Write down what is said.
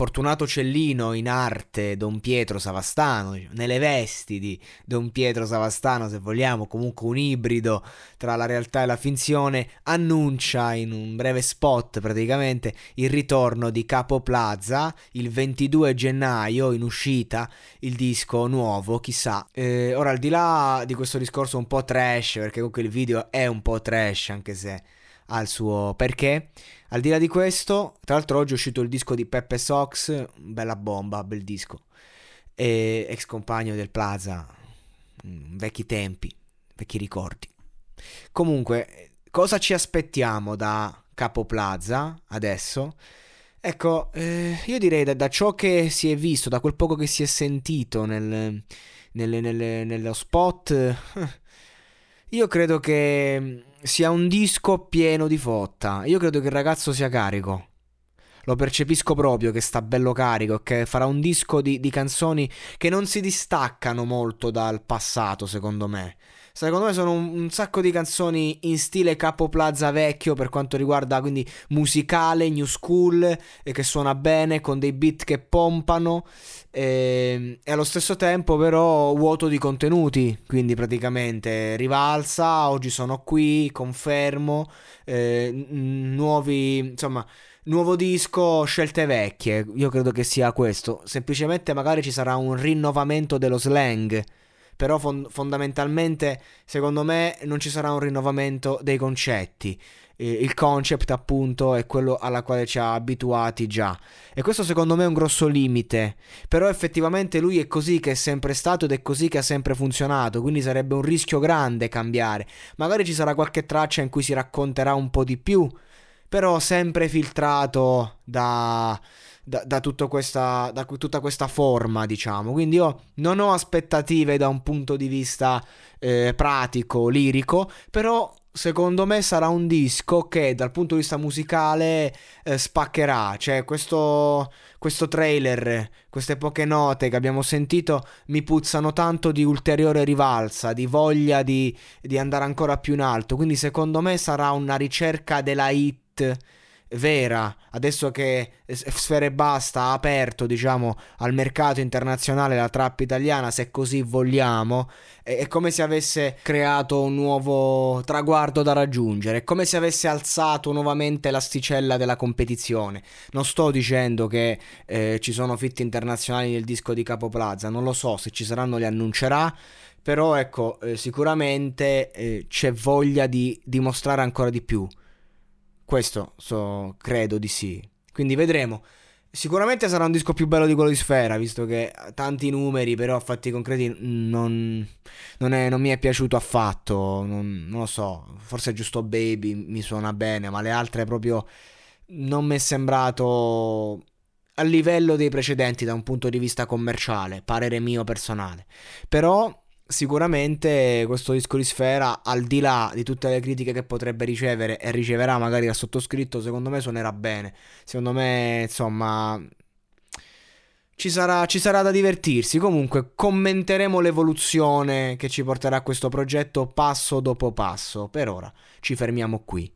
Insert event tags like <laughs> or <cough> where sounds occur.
Fortunato Cellino in arte Don Pietro Savastano, nelle vesti di Don Pietro Savastano, se vogliamo, comunque un ibrido tra la realtà e la finzione, annuncia in un breve spot praticamente il ritorno di Capo Plaza il 22 gennaio in uscita il disco nuovo, chissà. Eh, ora al di là di questo discorso un po' trash, perché comunque il video è un po' trash anche se ha il suo perché. Al di là di questo, tra l'altro oggi è uscito il disco di Peppe Sox, bella bomba, bel disco. E ex compagno del Plaza, mm, vecchi tempi, vecchi ricordi. Comunque, cosa ci aspettiamo da Capo Plaza adesso? Ecco, eh, io direi da, da, ciò che si è visto, da quel poco che si è sentito nel, nel, nel, nello spot, <laughs> io credo che sia un disco pieno di fotta. Io credo che il ragazzo sia carico. Lo percepisco proprio che sta bello carico e che farà un disco di, di canzoni che non si distaccano molto dal passato, secondo me. Secondo me sono un, un, sacco di canzoni in stile Capo Plaza vecchio per quanto riguarda quindi musicale, new school e che suona bene con dei beat che pompano e, ehm, e allo stesso tempo però vuoto di contenuti, quindi praticamente rivalsa, oggi sono qui, confermo, eh, nuovi, insomma nuovo disco, scelte vecchie. Io credo che sia questo. Semplicemente magari ci sarà un rinnovamento dello slang però fond- fondamentalmente secondo me non ci sarà un rinnovamento dei concetti. il concept appunto è quello alla quale ci ha abituati già. E questo secondo me è un grosso limite. Però effettivamente lui è così che è sempre stato ed è così che ha sempre funzionato. Quindi sarebbe un rischio grande cambiare. Magari ci sarà qualche traccia in cui si racconterà un po' di più. Però sempre filtrato da da, da, questa, da, tutta questa forma, diciamo. Quindi io non ho aspettative da un punto di vista eh, pratico, lirico, però secondo me sarà un disco che dal punto di vista musicale eh, spaccherà. Cioè, questo, questo trailer, queste poche note che abbiamo sentito mi puzzano tanto di ulteriore rivalsa, di voglia di, di andare ancora più in alto. Quindi, secondo me, sarà una ricerca della hit vera, adesso che Sfere Basta ha aperto, diciamo, al mercato internazionale la trappa italiana, se così vogliamo, è, è, come se avesse creato un nuovo traguardo da raggiungere, è come se avesse alzato nuovamente l'asticella della competizione. Non sto dicendo che eh, ci sono fitti internazionali nel disco di Capo Plaza, non lo so, se ci saranno li annuncerà. Però ecco, eh, sicuramente eh, c'è voglia di dimostrare ancora di più. Questo so, credo di sì. Quindi vedremo. Sicuramente sarà un disco più bello di quello di Sfera, visto che tanti numeri, però fatti concreti non, non, è, non mi è piaciuto affatto. Non, non, lo so, forse giusto Baby mi suona bene, ma le altre proprio non mi è sembrato a livello dei precedenti da un punto di vista commerciale, parere mio personale. Però sicuramente questo disco di Sfera, al di là di tutte le critiche che potrebbe ricevere e riceverà magari dal sottoscritto, secondo me suonerà bene. Secondo me, insomma, ci sarà, ci sarà da divertirsi. Comunque, commenteremo l'evoluzione che ci porterà questo progetto passo dopo passo. Per ora ci fermiamo qui.